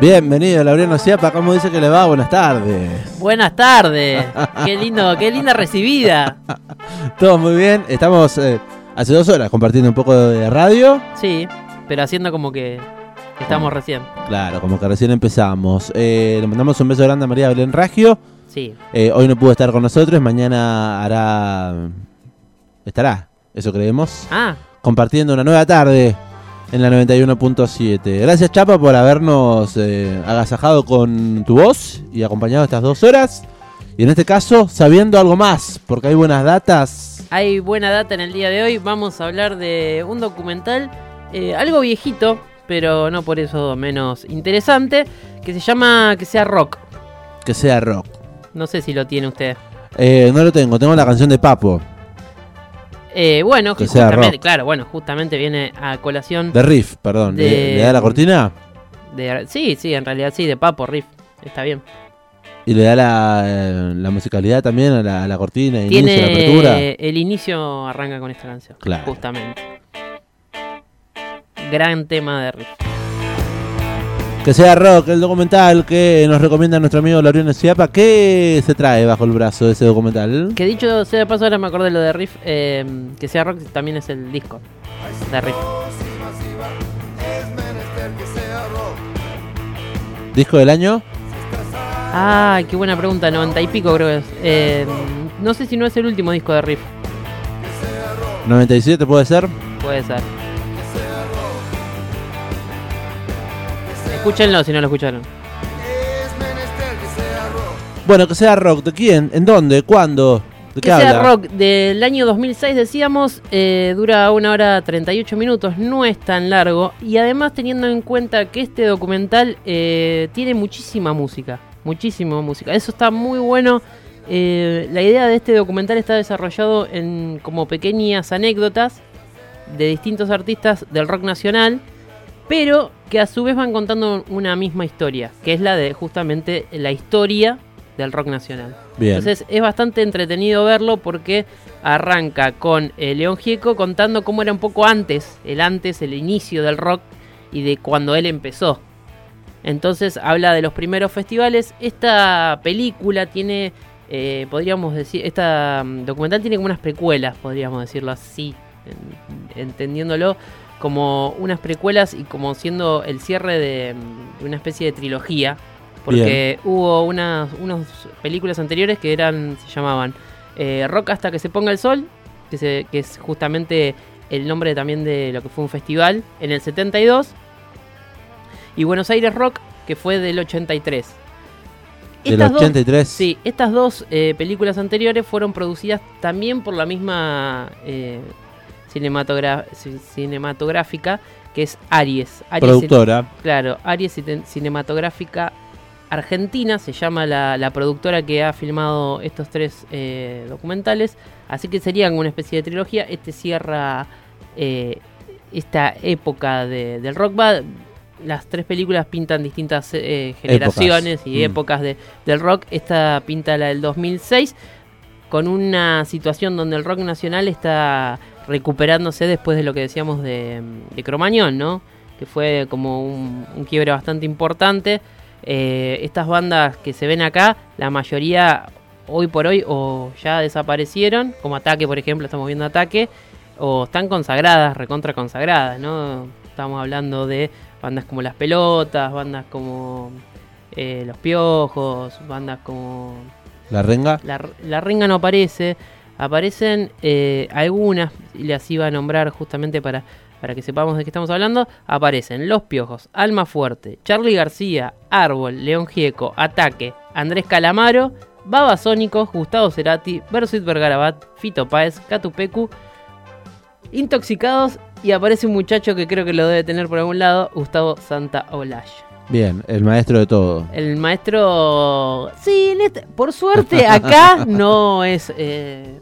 Bienvenido, Laureano Ciapa. ¿Cómo dice que le va? Buenas tardes. Buenas tardes. qué lindo, qué linda recibida. Todo muy bien. Estamos eh, hace dos horas compartiendo un poco de radio. Sí, pero haciendo como que estamos recién. Claro, como que recién empezamos. Eh, le mandamos un beso grande a María Belén Ragio. Sí. Eh, hoy no pudo estar con nosotros. Mañana hará. Estará, eso creemos. Ah, Compartiendo una nueva tarde en la 91.7. Gracias, Chapa, por habernos eh, agasajado con tu voz y acompañado estas dos horas. Y en este caso, sabiendo algo más, porque hay buenas datas. hay buena data en el día de hoy. Vamos a hablar de un documental, eh, algo viejito, pero no por eso menos interesante, que se llama Que sea rock. Que sea rock. No sé si lo tiene usted. Eh, no lo tengo, tengo la canción de Papo, Eh, bueno, Que que sea justamente, rock. claro, bueno, justamente viene a colación de Riff, perdón. ¿Le, De- le da la cortina? de... Sí, sí, en realidad sí, de Papo Riff. Está bien. Y le da la, eh, la musicalidad también a la, a la cortina, inicio, la Tiene apertura. el inicio arranca con esta canción. Claro. Justamente. Gran tema de riff. Que sea rock, el documental que nos recomienda nuestro amigo Laureano Ciapa. ¿Qué se trae bajo el brazo de ese documental? Que dicho sea de paso, ahora me acordé de lo de riff. eh, que sea rock también es el disco de riff. ¿Disco del año? Ah, qué buena pregunta. 90 y pico creo que es. Eh, no sé si no es el último disco de riff. ¿97 puede ser? Puede ser. Escúchenlo si no lo escucharon. Bueno, que sea rock. ¿De quién? ¿En dónde? ¿Cuándo? ¿De Que qué sea habla? rock del año 2006 decíamos, eh, dura una hora 38 minutos, no es tan largo y además teniendo en cuenta que este documental eh, tiene muchísima música, muchísima música, eso está muy bueno. Eh, la idea de este documental está desarrollado en como pequeñas anécdotas de distintos artistas del rock nacional, pero que a su vez van contando una misma historia, que es la de justamente la historia del rock nacional. Bien. Entonces es bastante entretenido verlo porque arranca con eh, León Gieco contando cómo era un poco antes, el antes, el inicio del rock y de cuando él empezó. Entonces habla de los primeros festivales. Esta película tiene, eh, podríamos decir, esta mm, documental tiene como unas precuelas, podríamos decirlo así, en- entendiéndolo como unas precuelas y como siendo el cierre de, mm, de una especie de trilogía. Porque hubo unas, unas películas anteriores que eran, se llamaban eh, Rock hasta que se ponga el sol, que, se- que es justamente el nombre también de lo que fue un festival en el 72. Y Buenos Aires Rock, que fue del 83. Del Estas dos- 83. Sí, estas dos eh, películas anteriores fueron producidas también por la misma eh, cinematográfica que es Aries. Aries Productora. Claro, Aries Cine- Cinematográfica Argentina se llama la, la productora que ha filmado estos tres eh, documentales. Así que serían una especie de trilogía. Este cierra eh, esta época de- del rock. Las tres películas pintan distintas eh, generaciones y Mm. épocas de- del rock. Esta pinta la del 2006 con una situación donde el rock nacional está recuperándose después de lo que decíamos de, de Cromañón, ¿no? Que fue como un, un quiebre bastante importante. Eh, estas bandas que se ven acá, la mayoría hoy por hoy o ya desaparecieron, como Ataque, por ejemplo, estamos viendo Ataque, o están consagradas, recontra consagradas, ¿no? Estamos hablando de bandas como Las Pelotas, bandas como eh, Los Piojos, bandas como La renga. la, la renga no aparece. Aparecen eh, algunas, y las iba a nombrar justamente para, para que sepamos de qué estamos hablando. Aparecen Los Piojos, Alma Fuerte, Charlie García, Árbol, León Gieco, Ataque, Andrés Calamaro, Babasónicos, Gustavo Cerati, Versuit Vergarabat, Fito Páez, Catupecu, Intoxicados y aparece un muchacho que creo que lo debe tener por algún lado, Gustavo Santa Olaya. Bien, el maestro de todo. El maestro. Sí, en este- por suerte acá no es eh,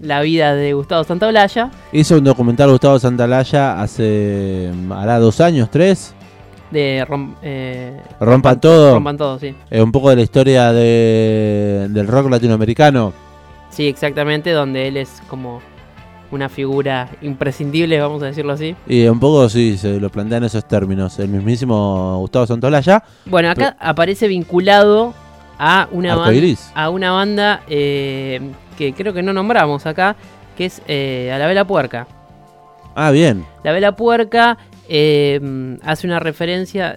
la vida de Gustavo Santaolalla. Hizo un documental Gustavo Santalaya hace. hará dos años, tres. De rom- eh, Rompan todo. Rompan todo, sí. Eh, un poco de la historia de, del rock latinoamericano. Sí, exactamente, donde él es como una figura imprescindible, vamos a decirlo así. Y un poco sí, se lo plantea en esos términos. El mismísimo Gustavo Santolaya. Bueno, acá aparece vinculado a una, ban- Arcoiris. a una banda eh, que creo que no nombramos acá, que es eh, a la Vela Puerca. Ah, bien. La Vela Puerca eh, hace una referencia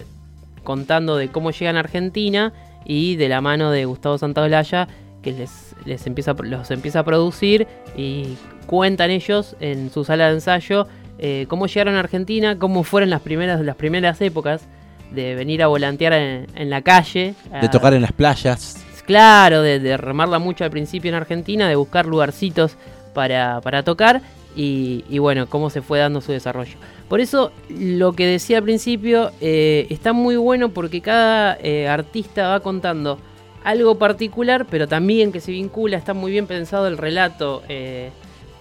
contando de cómo llegan a Argentina y de la mano de Gustavo Santaolalla que les, les empieza, los empieza a producir y cuentan ellos en su sala de ensayo eh, cómo llegaron a Argentina, cómo fueron las primeras, las primeras épocas de venir a volantear en, en la calle. De a- tocar en las playas. Claro, de, de remarla mucho al principio en Argentina, de buscar lugarcitos para, para tocar y, y bueno, cómo se fue dando su desarrollo. Por eso, lo que decía al principio eh, está muy bueno porque cada eh, artista va contando algo particular, pero también que se vincula, está muy bien pensado el relato eh,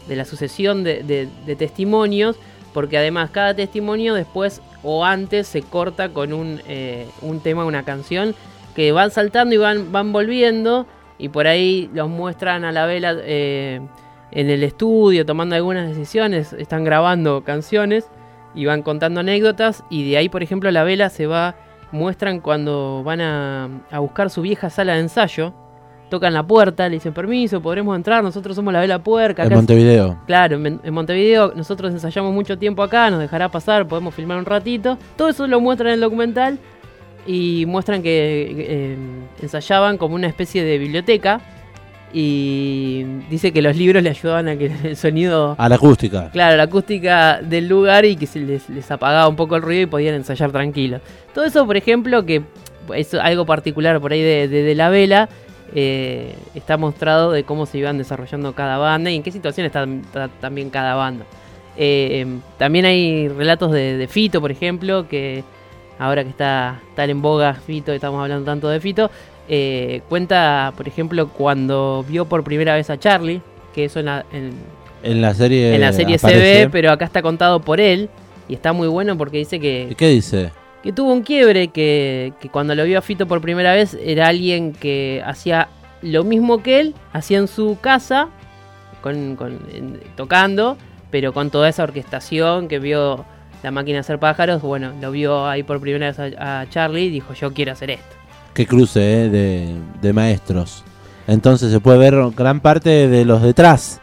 de la sucesión de, de- testimonios, porque además cada testimonio después o antes se corta con un, eh, un tema, una canción, que van saltando y van, van volviendo, y por ahí los muestran a la vela eh, en el estudio, tomando algunas decisiones, están grabando canciones y van contando anécdotas, y de ahí, por ejemplo, la vela se va, muestran cuando van a, a buscar su vieja sala de ensayo, tocan la puerta, le dicen permiso, podremos entrar, nosotros somos la vela puerca. En Montevideo. Claro, en, en Montevideo nosotros ensayamos mucho tiempo acá, nos dejará pasar, podemos filmar un ratito. Todo eso lo muestran en el documental y muestran que eh, ensayaban como una especie de biblioteca y dice que los libros le ayudaban a que el sonido, A la acústica. claro, la acústica del lugar y que se les, les apagaba un poco el ruido y podían ensayar tranquilos. Todo eso, por ejemplo, que es algo particular por ahí de, de- de la vela. Eh, está mostrado de cómo se iban desarrollando cada banda y en qué situación está, está también cada banda. Eh, em, también hay relatos de, de Fito, por ejemplo, que ahora que está tan en boga Fito, estamos hablando tanto de Fito, eh, cuenta, por ejemplo, cuando vio por primera vez a Charlie, que eso en la, en, En la serie. en la serie se ve, pero acá está contado por él. Y está muy bueno porque dice ¿Y que, qué dice? Que tuvo un quiebre, que, que cuando lo vio a Fito por primera vez era alguien que hacía lo mismo que él, hacía en su casa, con, con- tocando, pero con toda esa orquestación que vio la máquina hacer pájaros. Bueno, lo vio ahí por primera vez a, a Charlie y dijo, yo quiero hacer esto. Qué cruce eh, de, de maestros. Entonces se puede ver gran parte de los detrás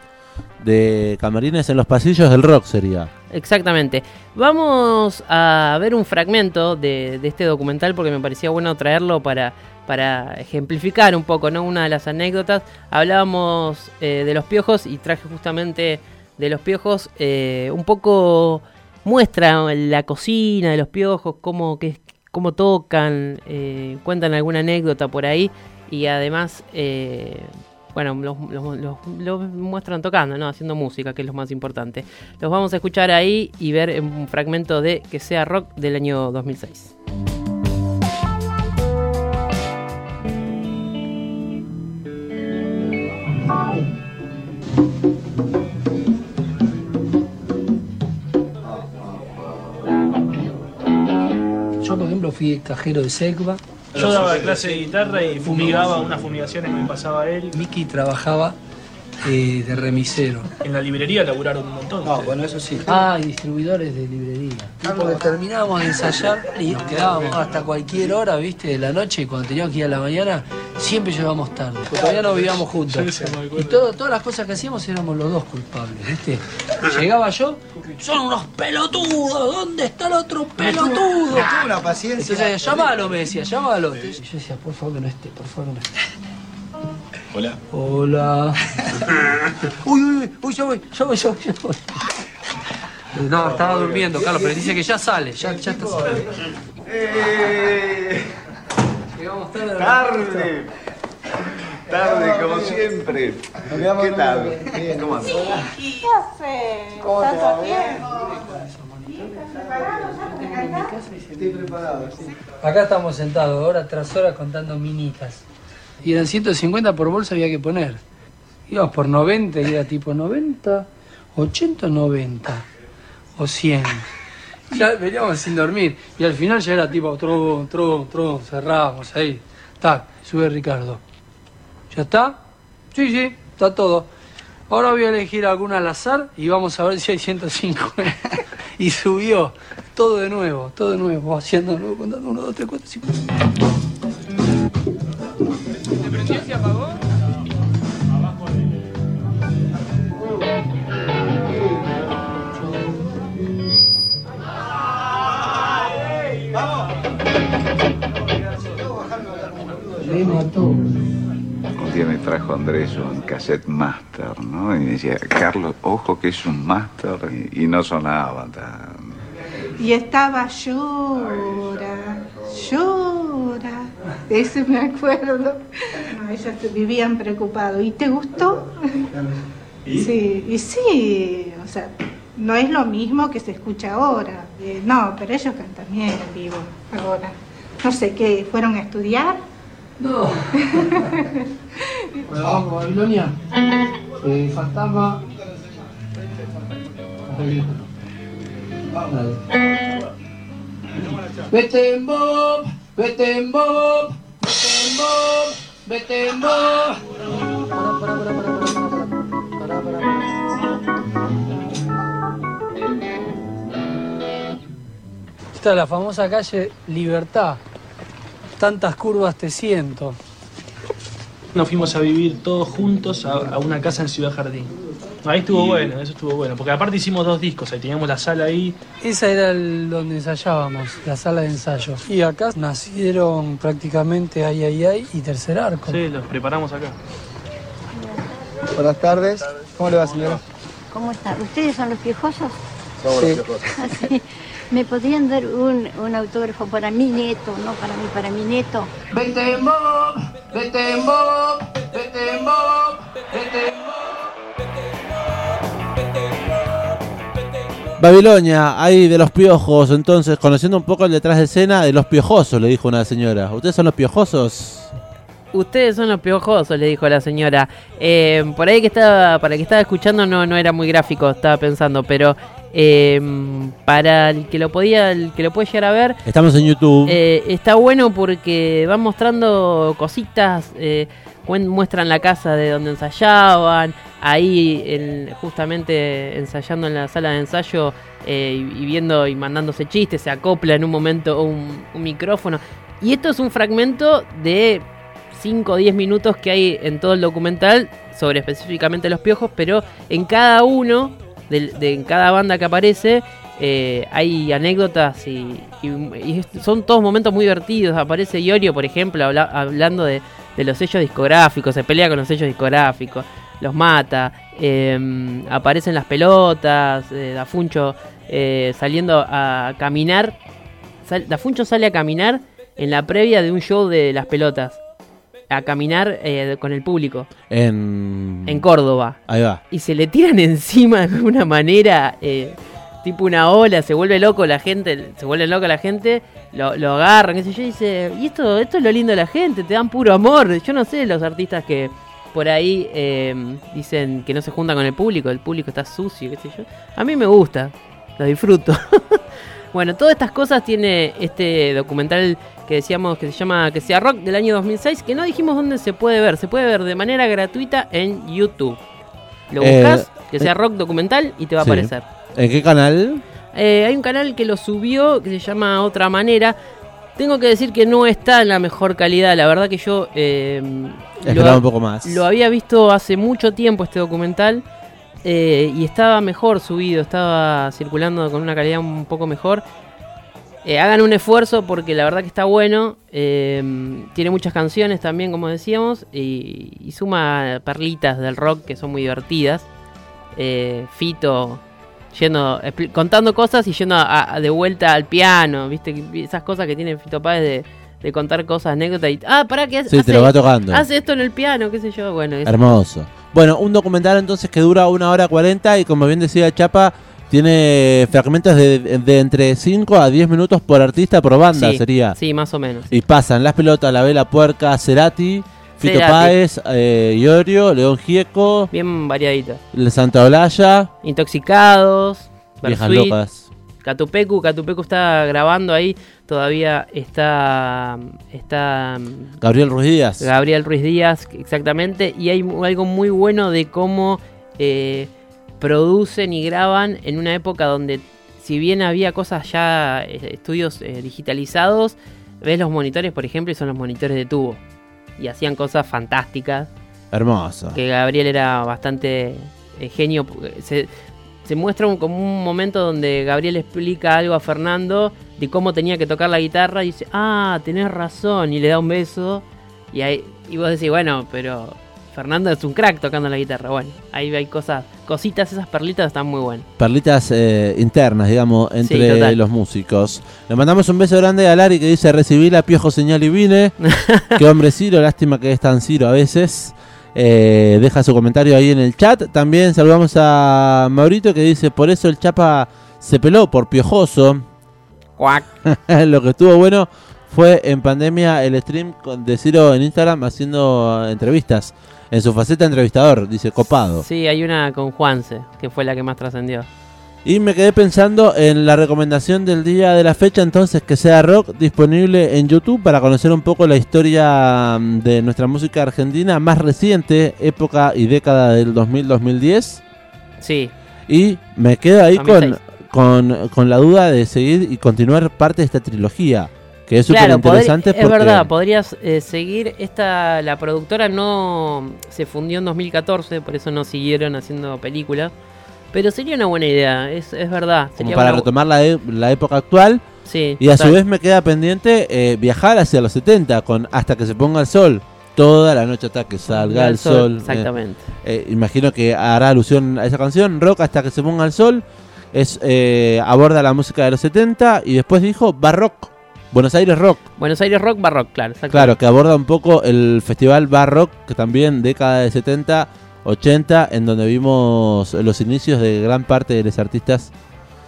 de camarines en los pasillos del rock sería. Exactamente. Vamos a ver un fragmento de, este documental porque me parecía bueno traerlo para, para ejemplificar un poco, ¿no? Una de las anécdotas. Hablábamos eh, de los piojos y traje justamente de los piojos eh, un poco muestra la cocina de los piojos, cómo, que, cómo tocan, eh, cuentan alguna anécdota por ahí y además, bueno, los, los- los- los muestran tocando, ¿no? Haciendo música, que es lo más importante. Los vamos a escuchar ahí y ver un fragmento de Que sea rock del año 2006. Yo, por ejemplo, fui cajero de Secba. Yo daba clase de guitarra y fumigaba unas fumigaciones que me pasaba él. Miki trabajaba eh, de remisero. En la librería laburaron un montón. ustedes. eso sí. Ah, y distribuidores de librería. Porque terminábamos de ensayar y nos quedábamos hasta cualquier hora, viste, de la noche y cuando teníamos que ir a la mañana, siempre llegábamos tarde. Porque todavía no vivíamos juntos. Y todo, todas las cosas que hacíamos éramos los dos culpables, viste. Llegaba yo, son unos pelotudos, ¿dónde está el otro pelotudo? una paciencia. Entonces, llámalo, me decía, llámalo. Y yo decía, por favor que no esté, por favor que no esté. Hola. Hola. uy, uy, uy, uy, ya voy, ya voy, ya voy, ya voy. No, estaba durmiendo, Carlos, pero dice que ya sale, ya, ya está saliendo. Eh, Llegamos tarde. tarde. Tarde, como siempre. ¿Qué tal? ¿Cómo andas? ¿Qué hace? ¿Tanto tiempo? Estoy preparado, sí. Acá estamos sentados, hora tras hora, contando minitas. Y eran 150 por bolsa había que poner. Íbamos por 90 y era tipo 90, 80 o 90. O 100. Ya veníamos sin dormir. Y al final ya era tipo tron, tron, tron, cerrábamos ahí. Tac, sube Ricardo. ¿Ya está? Sí, sí, está todo. Ahora voy a elegir alguna al azar y vamos a ver si hay 105. y subió. Todo de nuevo, todo de nuevo. Haciendo nuevo, contando 1, 2, 3, 4, 5. Un día me trajo Andrés un cassette master, ¿no? Y me decía, Carlos, ojo que es un master. Y, y no sonaba tan... Y estaba llora, llora. De eso me acuerdo. No, ellos te- vivían preocupados. ¿Y te gustó? Sí, y sí, o sea, no es lo mismo que se escucha ahora. Eh, no, pero ellos cantan bien en vivo ahora. No sé qué, ¿fueron a estudiar? No. bueno, Babilonia. Eh, fantasma. Vete en Bob, vete en Bob, vete en Bob, vete en Bob. Esta es la famosa calle Libertad. Tantas curvas te siento. Nos fuimos a vivir todos juntos a, a una casa en Ciudad Jardín. Ahí estuvo bueno, eso estuvo bueno. Porque aparte hicimos dos discos, ahí teníamos la sala ahí. Esa era el donde ensayábamos, la sala de ensayo. Y acá nacieron prácticamente Ay Ay Ay y Tercer Arco. Sí, los preparamos acá. Buenas tardes. ¿Cómo le va, señora? ¿Cómo está? ¿Ustedes son los piojosos? Sí. Así. ¿Me podrían dar un, un autógrafo para mi nieto, no para mí, para mi nieto? Vete en Bob, vete en Bob, vete en Bob, vete en Bob. Babilonia, hay de los piojos, entonces, conociendo un poco el detrás de escena, de los piojosos, le dijo una señora. ¿Ustedes son los piojosos? Ustedes son los piojosos, le dijo la señora. Eh, por ahí que estaba, para el que estaba escuchando no, no era muy gráfico, estaba pensando, pero eh, para el que lo podía, el que lo puede llegar a ver, Estamos en YouTube. eh, está bueno porque van mostrando cositas, eh, muestran la casa de donde ensayaban, ahí en- justamente ensayando en la sala de ensayo eh, y, y viendo y mandándose chistes, se acopla en un momento un, un micrófono. Y esto es un fragmento de 5 o 10 minutos que hay en todo el documental sobre específicamente los piojos, pero en cada uno, de, en cada banda que aparece, eh, hay anécdotas y, y- son todos momentos muy divertidos. Aparece Iorio, por ejemplo, habla- hablando de, de los sellos discográficos, se pelea con los sellos discográficos, los mata. eh, aparecen las pelotas, eh, Dafuncho eh, saliendo a caminar. Sal- Dafuncho sale a caminar en la previa de un show de las pelotas. A caminar eh, con el público En... en Córdoba Ahí va. y se le tiran encima de una manera eh, tipo una ola, se vuelve loco la gente, se vuelve loca la gente, lo, lo agarran, qué sé yo, y dice, y esto, esto es lo lindo de la gente, te dan puro amor. Yo no sé los artistas que por ahí eh, dicen que no se juntan con el público, el público está sucio, qué sé yo. A mí me gusta, lo disfruto. bueno, todas estas cosas tiene este documental que decíamos que se llama Que sea Rock del año 2006, que no dijimos dónde se puede ver, se puede ver de manera gratuita en YouTube. Lo Eh, buscas, que sea eh, rock documental y te va a aparecer. ¿En qué canal? Eh, hay un canal que lo subió que se llama Otra Manera. Tengo que decir que no está en la mejor calidad. La verdad que yo eh, Esperaba un poco más. lo había visto hace mucho tiempo este documental eh, y estaba mejor subido, estaba circulando con una calidad un poco mejor. Eh, hagan un esfuerzo porque la verdad que está bueno. eh, tiene muchas canciones también, como decíamos, y, y suma perlitas del rock que son muy divertidas. Eh, Fito yendo, contando cosas y yendo a- a- de vuelta al piano, viste, esas cosas que tiene Fito Páez de, de contar cosas, anécdotas y ah, para que Sí, te lo va tocando. hace esto en el piano, qué sé yo, bueno, Hermoso. Bueno, un documental entonces que dura una hora cuarenta y como bien decía Chapa, tiene fragmentos de, de entre 5 a 10 minutos por artista, por banda sí, sería. Sí, más o menos. Y pasan Las Pelotas, La Vela Puerca, Cerati, Fito Cerati. Páez, eh, Iorio, León Gieco, Bien variadito. El Santa Olalla, Intoxicados, Viejas Locas. Catupecu, Catupecu está grabando ahí, todavía está está Gabriel Ruiz Díaz. Gabriel Ruiz Díaz, exactamente, y hay algo muy bueno de cómo eh, producen y graban en una época donde, si bien había cosas ya, eh, estudios eh, digitalizados, ves los monitores, por ejemplo, y son los monitores de tubo. Y hacían cosas fantásticas. Hermoso. Que Gabriel era bastante eh, genio. Se, se muestra un- como un momento donde Gabriel explica algo a Fernando de cómo tenía que tocar la guitarra y dice, ah, tenés razón, y le da un beso. Y, ahí, y vos decís, bueno, pero Fernando es un crack tocando la guitarra. Bueno, ahí hay cosas, cositas, esas perlitas están muy buenas. Perlitas eh, internas, digamos, Sí, entre total. los músicos. Le mandamos un beso grande a Lari que dice: Recibí la piojo señal y vine. Qué hombre Ciro, lástima que es tan Ciro a veces. Eh, deja su comentario ahí en el chat. También saludamos a Maurito que dice: Por eso el Chapa se peló por piojoso. Cuac. Lo que estuvo bueno fue en pandemia el stream con- de Ciro en Instagram haciendo entrevistas. En su faceta entrevistador, dice copado. Sí, hay una con Juanse, que fue la que más trascendió. Y me quedé pensando en la recomendación del día de la fecha, entonces que sea rock disponible en YouTube para conocer un poco la historia mm, de nuestra música argentina más reciente, época y década del 2000-2010. Sí, Y me quedo ahí con, 2006. con, con la duda de seguir y continuar parte de esta trilogía, que es súper Claro, interesante es verdad, podrías eh, seguir esta la productora no se fundió en 2014, por eso no siguieron haciendo películas, pero sería una buena idea, es, es verdad, como sería para una retomar la, e- la época actual sí, y a su total. vez me queda pendiente eh, viajar hacia los 70 con hasta que se ponga el sol. Toda la noche hasta que salga el sol. eh, Exactamente. Eh, imagino que hará alusión a esa canción, Rock hasta que se ponga el sol. Es, eh, aborda la música de los 70 y después dijo Barrock, Buenos Aires Rock. Buenos Aires Rock Barrock, claro. Claro, que aborda un poco el festival Barrock, que también década de 70, 80, en donde vimos los inicios de gran parte de los artistas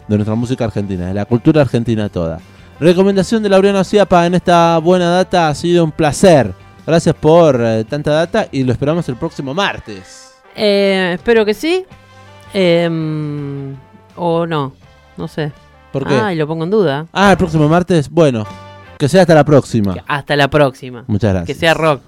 de nuestra música argentina, de la cultura argentina toda. Recomendación de Laureano Ciapa en esta buena data, ha sido un placer. Gracias por eh, tanta data y lo esperamos el próximo martes. Eh, espero que sí. Em, o no, no sé. ¿Por qué? Ah, y lo pongo en duda. Ah, el próximo martes. Bueno, que sea hasta la próxima. Hasta la próxima. Muchas gracias. Que sea rock.